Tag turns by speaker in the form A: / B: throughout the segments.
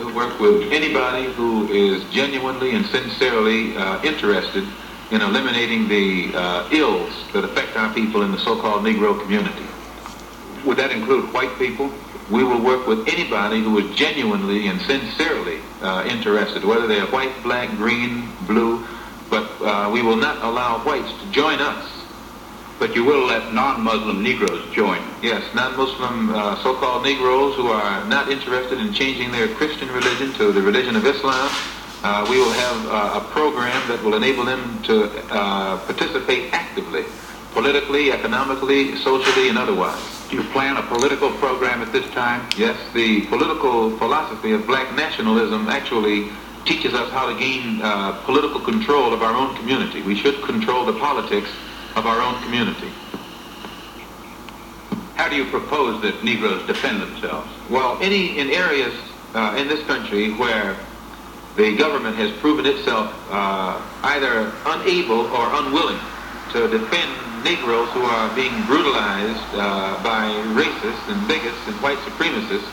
A: We'll work with anybody who is genuinely and sincerely uh, interested in eliminating the uh, ills that affect our people in the so-called Negro community.
B: Would that include white people?
A: We will work with anybody who is genuinely and sincerely uh, interested, whether they are white, black, green, blue, but uh, we will not allow whites to join us.
B: But you will let non-Muslim Negroes join?
A: Yes, non-Muslim uh, so-called Negroes who are not interested in changing their Christian religion to the religion of Islam. Uh, we will have uh, a program that will enable them to uh, participate actively, politically, economically, socially, and otherwise.
B: Do you plan a political program at this time?
A: Yes, the political philosophy of black nationalism actually teaches us how to gain uh, political control of our own community. We should control the politics of our own community.
B: How do you propose that Negroes defend themselves?
A: Well, any in areas uh, in this country where the government has proven itself uh, either unable or unwilling to defend Negroes who are being brutalized uh, by racists and bigots and white supremacists,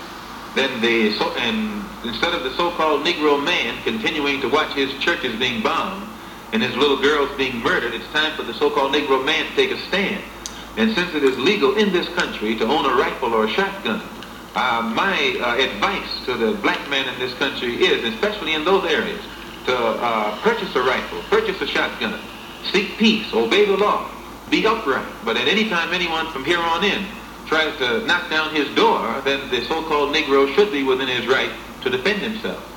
A: then the so, and instead of the so-called Negro man continuing to watch his churches being bombed and his little girls being murdered, it's time for the so-called Negro man to take a stand. And since it is legal in this country to own a rifle or a shotgun, uh, my uh, advice to the black man in this country is, especially in those areas, to uh, purchase a rifle, purchase a shotgun, seek peace, obey the law, be upright. But at any time anyone from here on in tries to knock down his door, then the so-called Negro should be within his right to defend himself.